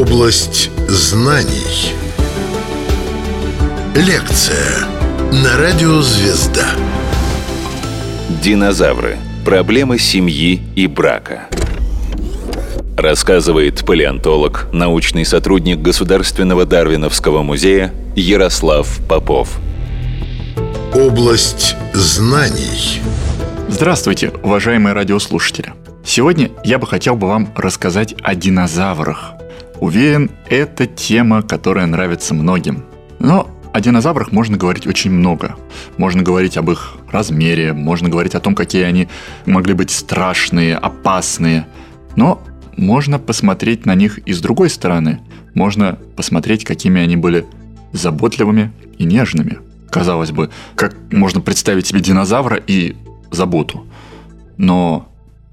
Область знаний. Лекция на радио «Звезда». Динозавры. Проблемы семьи и брака. Рассказывает палеонтолог, научный сотрудник Государственного Дарвиновского музея Ярослав Попов. Область знаний. Здравствуйте, уважаемые радиослушатели. Сегодня я бы хотел бы вам рассказать о динозаврах. Уверен, это тема, которая нравится многим. Но о динозаврах можно говорить очень много. Можно говорить об их размере, можно говорить о том, какие они могли быть страшные, опасные. Но можно посмотреть на них и с другой стороны. Можно посмотреть, какими они были заботливыми и нежными. Казалось бы, как можно представить себе динозавра и заботу. Но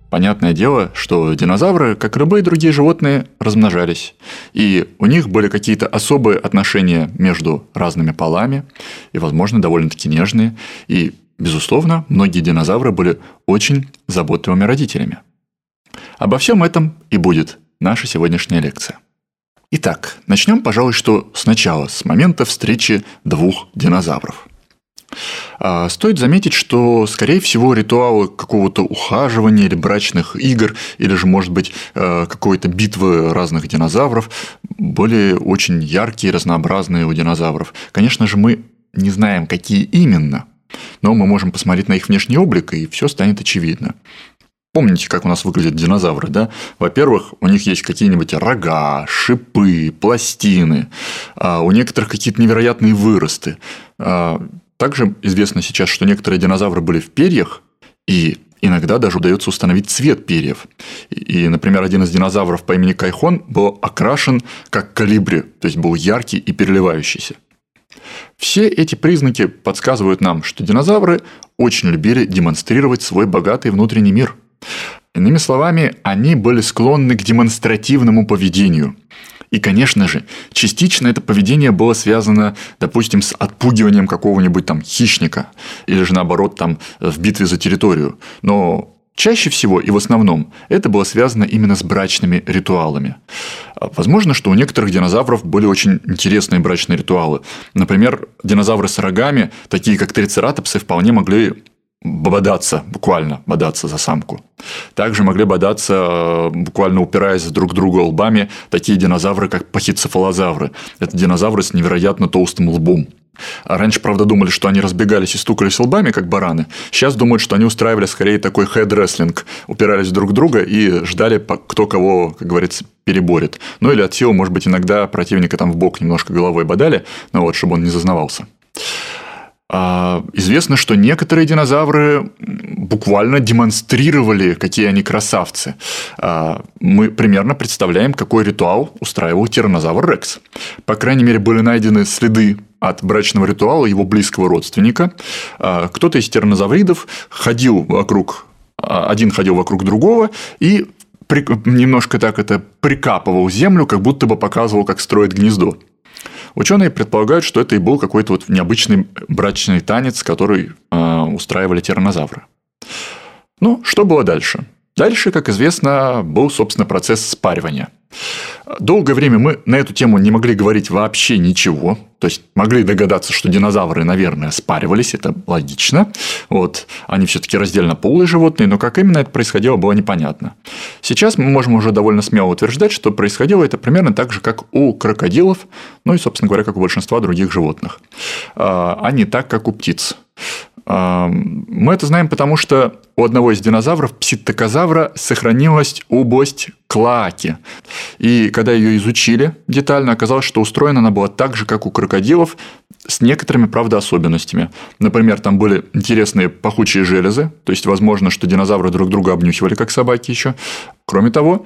Понятное дело, что динозавры, как любые другие животные, размножались. И у них были какие-то особые отношения между разными полами, и, возможно, довольно-таки нежные. И, безусловно, многие динозавры были очень заботливыми родителями. Обо всем этом и будет наша сегодняшняя лекция. Итак, начнем, пожалуй, что сначала, с момента встречи двух динозавров – стоит заметить, что, скорее всего, ритуалы какого-то ухаживания или брачных игр, или же, может быть, э, какой-то битвы разных динозавров были очень яркие, разнообразные у динозавров. Конечно же, мы не знаем, какие именно, но мы можем посмотреть на их внешний облик, и все станет очевидно. Помните, как у нас выглядят динозавры, да? Во-первых, у них есть какие-нибудь рога, шипы, пластины, а у некоторых какие-то невероятные выросты. Также известно сейчас, что некоторые динозавры были в перьях, и иногда даже удается установить цвет перьев. И, например, один из динозавров по имени Кайхон был окрашен как калибри, то есть был яркий и переливающийся. Все эти признаки подсказывают нам, что динозавры очень любили демонстрировать свой богатый внутренний мир. Иными словами, они были склонны к демонстративному поведению – и, конечно же, частично это поведение было связано, допустим, с отпугиванием какого-нибудь там хищника или же наоборот там в битве за территорию. Но Чаще всего и в основном это было связано именно с брачными ритуалами. Возможно, что у некоторых динозавров были очень интересные брачные ритуалы. Например, динозавры с рогами, такие как трицератопсы, вполне могли бодаться, буквально бодаться за самку. Также могли бодаться, э, буквально упираясь друг друга лбами, такие динозавры, как пахицефалозавры. Это динозавры с невероятно толстым лбом. А раньше, правда, думали, что они разбегались и стукались лбами, как бараны. Сейчас думают, что они устраивали скорее такой хед-рестлинг. Упирались друг друга и ждали, кто кого, как говорится, переборет. Ну или от силы, может быть, иногда противника там в бок немножко головой бодали, ну вот, чтобы он не зазнавался. А, известно, что некоторые динозавры буквально демонстрировали, какие они красавцы. А, мы примерно представляем, какой ритуал устраивал тиранозавр Рекс. По крайней мере, были найдены следы от брачного ритуала его близкого родственника. А, кто-то из тиранозавридов ходил вокруг, один ходил вокруг другого и немножко так это прикапывал землю, как будто бы показывал, как строить гнездо. Ученые предполагают, что это и был какой-то вот необычный брачный танец, который э, устраивали тиранозавры. Ну, что было дальше? Дальше, как известно, был, собственно, процесс спаривания. Долгое время мы на эту тему не могли говорить вообще ничего. То есть могли догадаться, что динозавры, наверное, спаривались, это логично. Вот. Они все-таки раздельно полые животные, но как именно это происходило, было непонятно. Сейчас мы можем уже довольно смело утверждать, что происходило это примерно так же, как у крокодилов, ну и, собственно говоря, как у большинства других животных, а не так, как у птиц. Мы это знаем, потому что у одного из динозавров, пситтокозавра, сохранилась область клоаки. И когда ее изучили детально, оказалось, что устроена она была так же, как у крокодилов, с некоторыми, правда, особенностями. Например, там были интересные пахучие железы, то есть возможно, что динозавры друг друга обнюхивали, как собаки еще. Кроме того,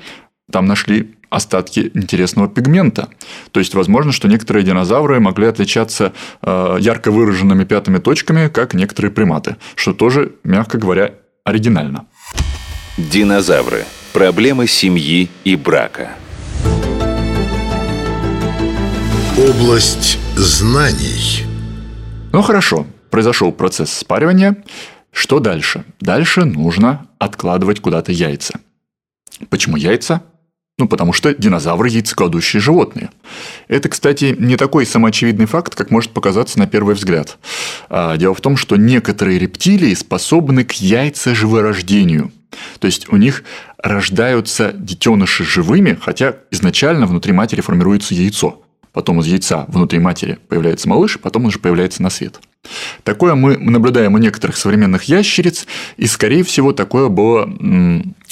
там нашли остатки интересного пигмента. То есть, возможно, что некоторые динозавры могли отличаться э, ярко выраженными пятыми точками, как некоторые приматы, что тоже, мягко говоря, оригинально. Динозавры. Проблемы семьи и брака. Область знаний. Ну хорошо, произошел процесс спаривания. Что дальше? Дальше нужно откладывать куда-то яйца. Почему яйца? Ну, потому что динозавры – яйцекладущие животные. Это, кстати, не такой самоочевидный факт, как может показаться на первый взгляд. А, дело в том, что некоторые рептилии способны к яйцеживорождению. То есть у них рождаются детеныши живыми, хотя изначально внутри матери формируется яйцо. Потом из яйца внутри матери появляется малыш, потом он уже появляется на свет. Такое мы наблюдаем у некоторых современных ящериц, и, скорее всего, такое было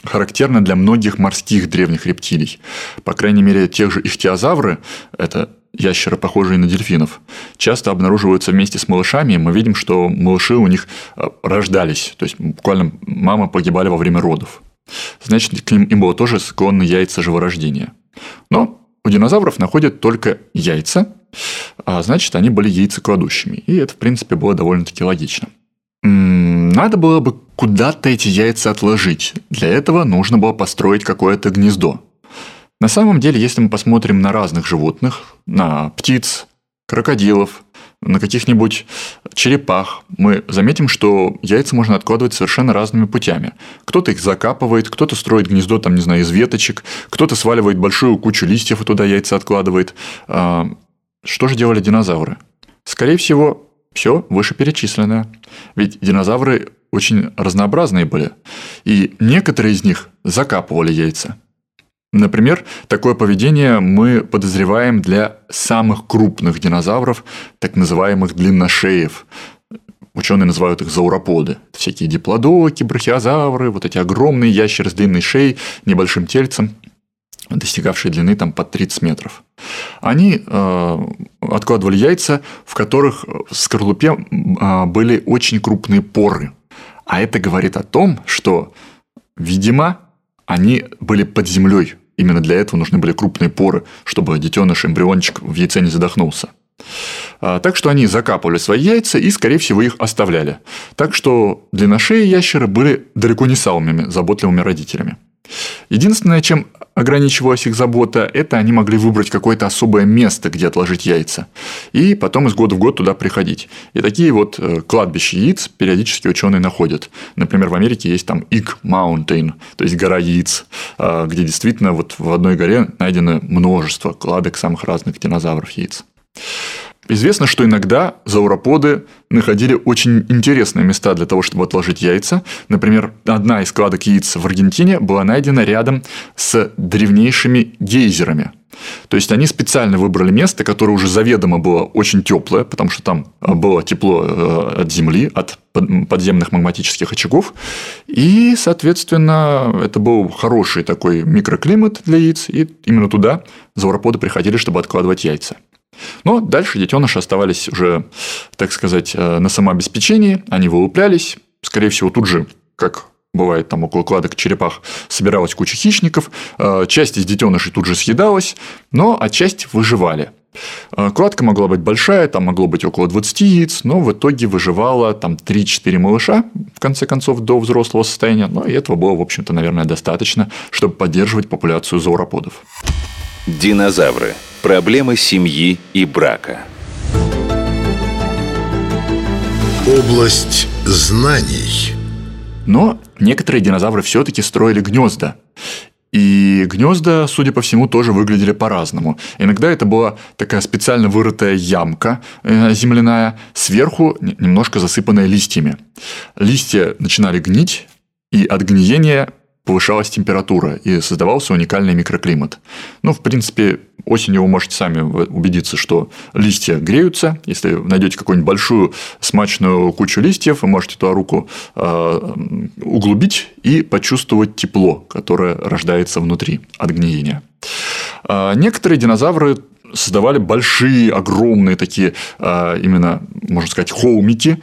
характерно для многих морских древних рептилий. По крайней мере, тех же ихтиозавры, это ящеры, похожие на дельфинов, часто обнаруживаются вместе с малышами, и мы видим, что малыши у них э, рождались, то есть буквально мамы погибали во время родов. Значит, к ним им было тоже склонно яйца живорождения. Но у динозавров находят только яйца, а значит, они были яйцекладущими. И это, в принципе, было довольно-таки логично. Надо было бы куда-то эти яйца отложить. Для этого нужно было построить какое-то гнездо. На самом деле, если мы посмотрим на разных животных, на птиц, крокодилов, на каких-нибудь черепах, мы заметим, что яйца можно откладывать совершенно разными путями. Кто-то их закапывает, кто-то строит гнездо, там, не знаю, из веточек, кто-то сваливает большую кучу листьев и туда яйца откладывает. А, что же делали динозавры? Скорее всего, все вышеперечисленное. Ведь динозавры очень разнообразные были. И некоторые из них закапывали яйца. Например, такое поведение мы подозреваем для самых крупных динозавров, так называемых длинношеев. Ученые называют их зауроподы. Всякие диплодоки, брахиозавры, вот эти огромные ящеры с длинной шеей, небольшим тельцем, достигавшие длины там под 30 метров. Они э, откладывали яйца, в которых в скорлупе э, были очень крупные поры. А это говорит о том, что, видимо, они были под землей. Именно для этого нужны были крупные поры, чтобы детеныш, эмбриончик в яйце не задохнулся. А, так что они закапывали свои яйца и, скорее всего, их оставляли. Так что длинношеи ящеры были далеко не самыми заботливыми родителями. Единственное, чем ограничивалась их забота, это они могли выбрать какое-то особое место, где отложить яйца, и потом из года в год туда приходить. И такие вот э, кладбища яиц периодически ученые находят. Например, в Америке есть там Ig Mountain, то есть гора яиц, э, где действительно вот в одной горе найдено множество кладок самых разных динозавров яиц. Известно, что иногда зауроподы находили очень интересные места для того, чтобы отложить яйца. Например, одна из кладок яиц в Аргентине была найдена рядом с древнейшими гейзерами. То есть они специально выбрали место, которое уже заведомо было очень теплое, потому что там было тепло э, от земли, от подземных магматических очагов. И, соответственно, это был хороший такой микроклимат для яиц, и именно туда зауроподы приходили, чтобы откладывать яйца. Но дальше детеныши оставались уже, так сказать, э, на самообеспечении, они вылуплялись, скорее всего, тут же, как бывает там около кладок черепах, собиралась куча хищников, э, часть из детенышей тут же съедалась, но а выживали. Э, кладка могла быть большая, там могло быть около 20 яиц, но в итоге выживало там 3-4 малыша, в конце концов, до взрослого состояния. Но и этого было, в общем-то, наверное, достаточно, чтобы поддерживать популяцию зауроподов. Динозавры. Проблемы семьи и брака. Область знаний. Но некоторые динозавры все-таки строили гнезда. И гнезда, судя по всему, тоже выглядели по-разному. Иногда это была такая специально вырытая ямка э, земляная, сверху немножко засыпанная листьями. Листья начинали гнить, и от гниения повышалась температура и создавался уникальный микроклимат. Ну, в принципе, осенью вы можете сами убедиться, что листья греются. Если найдете какую-нибудь большую смачную кучу листьев, вы можете туда руку э, углубить и почувствовать тепло, которое рождается внутри от гниения. Э, некоторые динозавры создавали большие, огромные такие, э, именно, можно сказать, холмики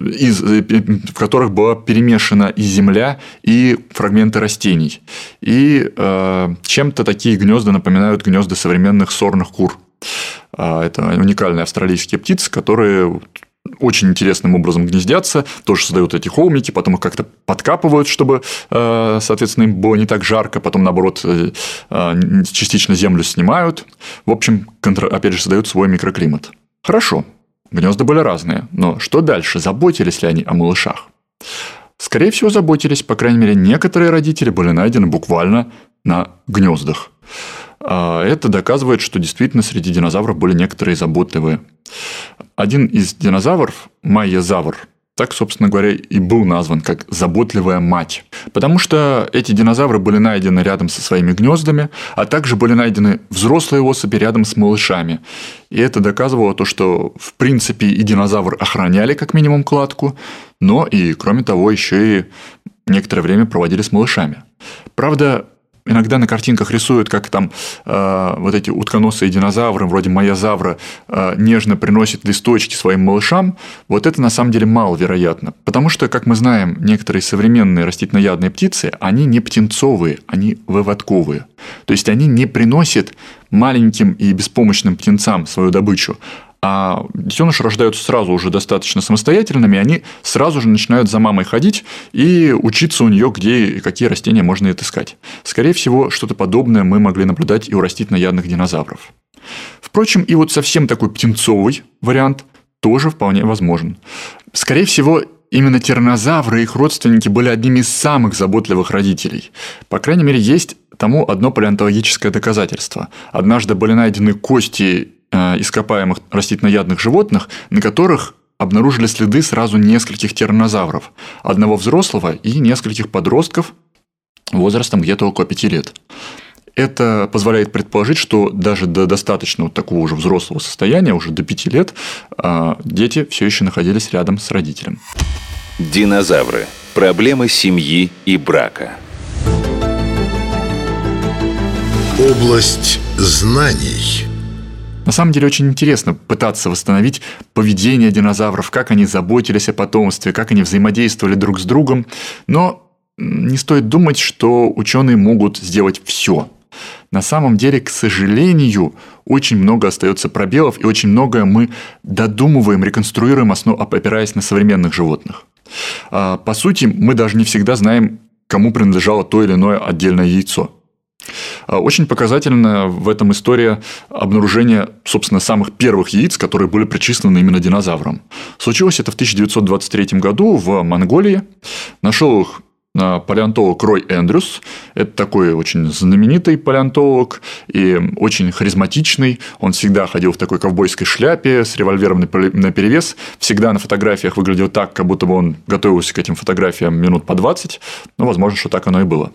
из, э, в которых была перемешана и земля, и фрагменты растений. И э, чем-то такие гнезда напоминают гнезда современных сорных кур. А, это уникальные австралийские птицы, которые очень интересным образом гнездятся, тоже создают эти холмики, потом их как-то подкапывают, чтобы, э, соответственно, им было не так жарко, потом, наоборот, э, частично землю снимают. В общем, опять же, создают свой микроклимат. Хорошо, Гнезда были разные, но что дальше? Заботились ли они о малышах? Скорее всего, заботились, по крайней мере, некоторые родители были найдены буквально на гнездах. А, это доказывает, что действительно среди динозавров были некоторые заботливые. Один из динозавров, майязавр, так, собственно говоря, и был назван как «заботливая мать». Потому что эти динозавры были найдены рядом со своими гнездами, а также были найдены взрослые особи рядом с малышами. И это доказывало то, что, в принципе, и динозавр охраняли как минимум кладку, но и, кроме того, еще и некоторое время проводили с малышами. Правда, иногда на картинках рисуют, как там э, вот эти утконосые динозавры, вроде майозавра, э, нежно приносят листочки своим малышам, вот это на самом деле маловероятно. Потому что, как мы знаем, некоторые современные растительноядные птицы, они не птенцовые, они выводковые. То есть они не приносят маленьким и беспомощным птенцам свою добычу, а детеныши рождаются сразу уже достаточно самостоятельными, они сразу же начинают за мамой ходить и учиться у нее, где и какие растения можно отыскать. Скорее всего, что-то подобное мы могли наблюдать и у растительноядных динозавров. Впрочем, и вот совсем такой птенцовый вариант тоже вполне возможен. Скорее всего, именно тираннозавры и их родственники были одними из самых заботливых родителей. По крайней мере, есть тому одно палеонтологическое доказательство. Однажды были найдены кости ископаемых растительноядных животных, на которых обнаружили следы сразу нескольких тираннозавров. Одного взрослого и нескольких подростков возрастом где-то около 5 лет. Это позволяет предположить, что даже до достаточно вот такого уже взрослого состояния, уже до 5 лет, э, дети все еще находились рядом с родителем. Динозавры. Проблемы семьи и брака. Область знаний. На самом деле очень интересно пытаться восстановить поведение динозавров, как они заботились о потомстве, как они взаимодействовали друг с другом. Но не стоит думать, что ученые могут сделать все. На самом деле, к сожалению, очень много остается пробелов, и очень многое мы додумываем, реконструируем, опираясь на современных животных. А, по сути, мы даже не всегда знаем, кому принадлежало то или иное отдельное яйцо. А, очень показательно в этом история обнаружения, собственно, самых первых яиц, которые были причислены именно динозаврам. Случилось это в 1923 году в Монголии. Нашел их палеонтолог Рой Эндрюс. Это такой очень знаменитый палеонтолог и очень харизматичный. Он всегда ходил в такой ковбойской шляпе с револьвером на перевес. Всегда на фотографиях выглядел так, как будто бы он готовился к этим фотографиям минут по 20. Ну, возможно, что так оно и было.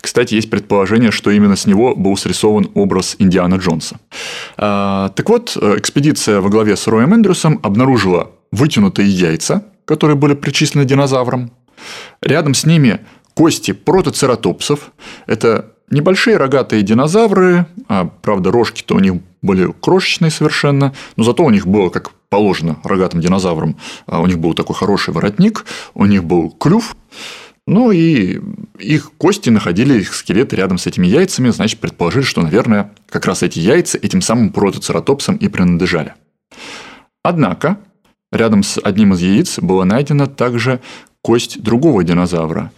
Кстати, есть предположение, что именно с него был срисован образ Индиана Джонса. А, так вот, экспедиция во главе с Роем Эндрюсом обнаружила вытянутые яйца, которые были причислены динозаврам, Рядом с ними кости протоцератопсов. Это небольшие рогатые динозавры, а, правда, рожки-то у них были крошечные совершенно, но зато у них было, как положено рогатым динозаврам, а, у них был такой хороший воротник, у них был клюв, ну и их кости находили, их скелеты рядом с этими яйцами, значит, предположили, что, наверное, как раз эти яйца этим самым протоцератопсам и принадлежали. Однако, рядом с одним из яиц было найдено также кость другого динозавра,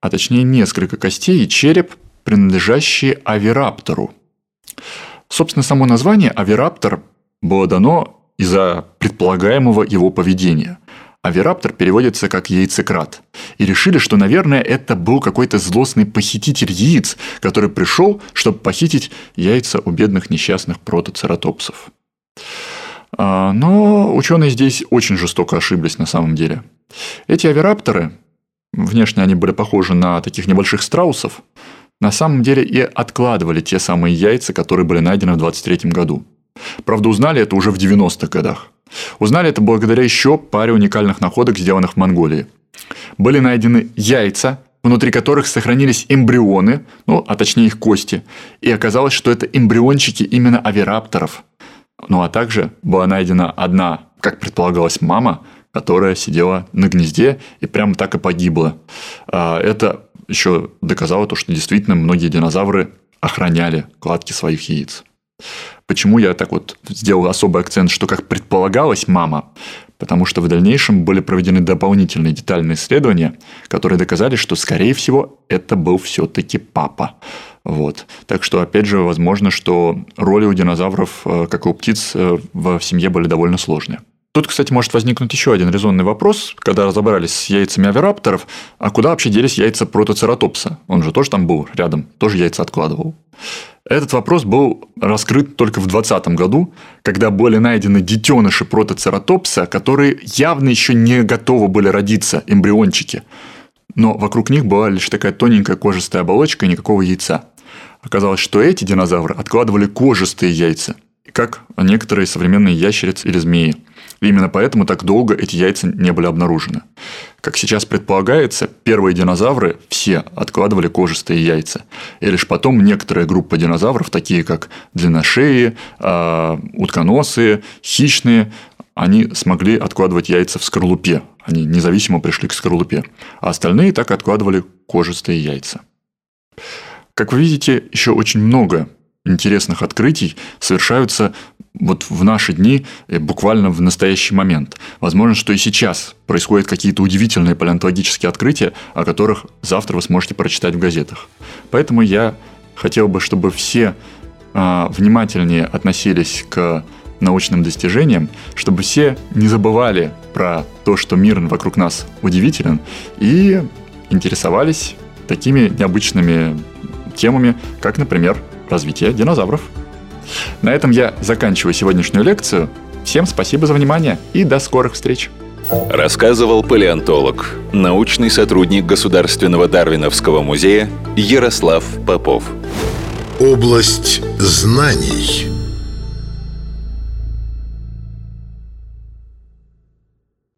а точнее несколько костей и череп, принадлежащие авираптору. Собственно, само название авираптор было дано из-за предполагаемого его поведения. Авираптор переводится как яйцекрат. И решили, что, наверное, это был какой-то злостный похититель яиц, который пришел, чтобы похитить яйца у бедных несчастных протоцератопсов. А, но ученые здесь очень жестоко ошиблись на самом деле. Эти авирапторы, внешне они были похожи на таких небольших страусов, на самом деле и откладывали те самые яйца, которые были найдены в 23 году. Правда, узнали это уже в 90-х годах. Узнали это благодаря еще паре уникальных находок, сделанных в Монголии. Были найдены яйца, внутри которых сохранились эмбрионы, ну, а точнее их кости. И оказалось, что это эмбриончики именно авирапторов. Ну, а также была найдена одна, как предполагалось, мама, которая сидела на гнезде и прямо так и погибла. А, это еще доказало то, что действительно многие динозавры охраняли кладки своих яиц. Почему я так вот сделал особый акцент, что как предполагалось мама? Потому что в дальнейшем были проведены дополнительные детальные исследования, которые доказали, что, скорее всего, это был все-таки папа. Вот. Так что, опять же, возможно, что роли у динозавров, э, как и у птиц, э, в семье были довольно сложные. Тут, кстати, может возникнуть еще один резонный вопрос, когда разобрались с яйцами авирапторов, а куда вообще делись яйца протоцератопса? Он же тоже там был рядом, тоже яйца откладывал. Этот вопрос был раскрыт только в 2020 году, когда были найдены детеныши протоцератопса, которые явно еще не готовы были родиться, эмбриончики. Но вокруг них была лишь такая тоненькая кожистая оболочка и никакого яйца. Оказалось, что эти динозавры откладывали кожистые яйца, как некоторые современные ящерицы или змеи. И именно поэтому так долго эти яйца не были обнаружены. Как сейчас предполагается, первые динозавры все откладывали кожистые яйца. И лишь потом некоторые группы динозавров, такие как длинношеи, а, утконосые, хищные, они смогли откладывать яйца в скорлупе. Они независимо пришли к скорлупе. А остальные так откладывали кожистые яйца. Как вы видите, еще очень много интересных открытий совершаются вот в наши дни, э, буквально в настоящий момент. Возможно, что и сейчас происходят какие-то удивительные палеонтологические открытия, о которых завтра вы сможете прочитать в газетах. Поэтому я хотел бы, чтобы все а, внимательнее относились к научным достижениям, чтобы все не забывали про то, что мир вокруг нас удивителен, и интересовались такими необычными темами, как, например, развитие динозавров. На этом я заканчиваю сегодняшнюю лекцию. Всем спасибо за внимание и до скорых встреч. Рассказывал палеонтолог, научный сотрудник Государственного Дарвиновского музея Ярослав Попов. Область знаний.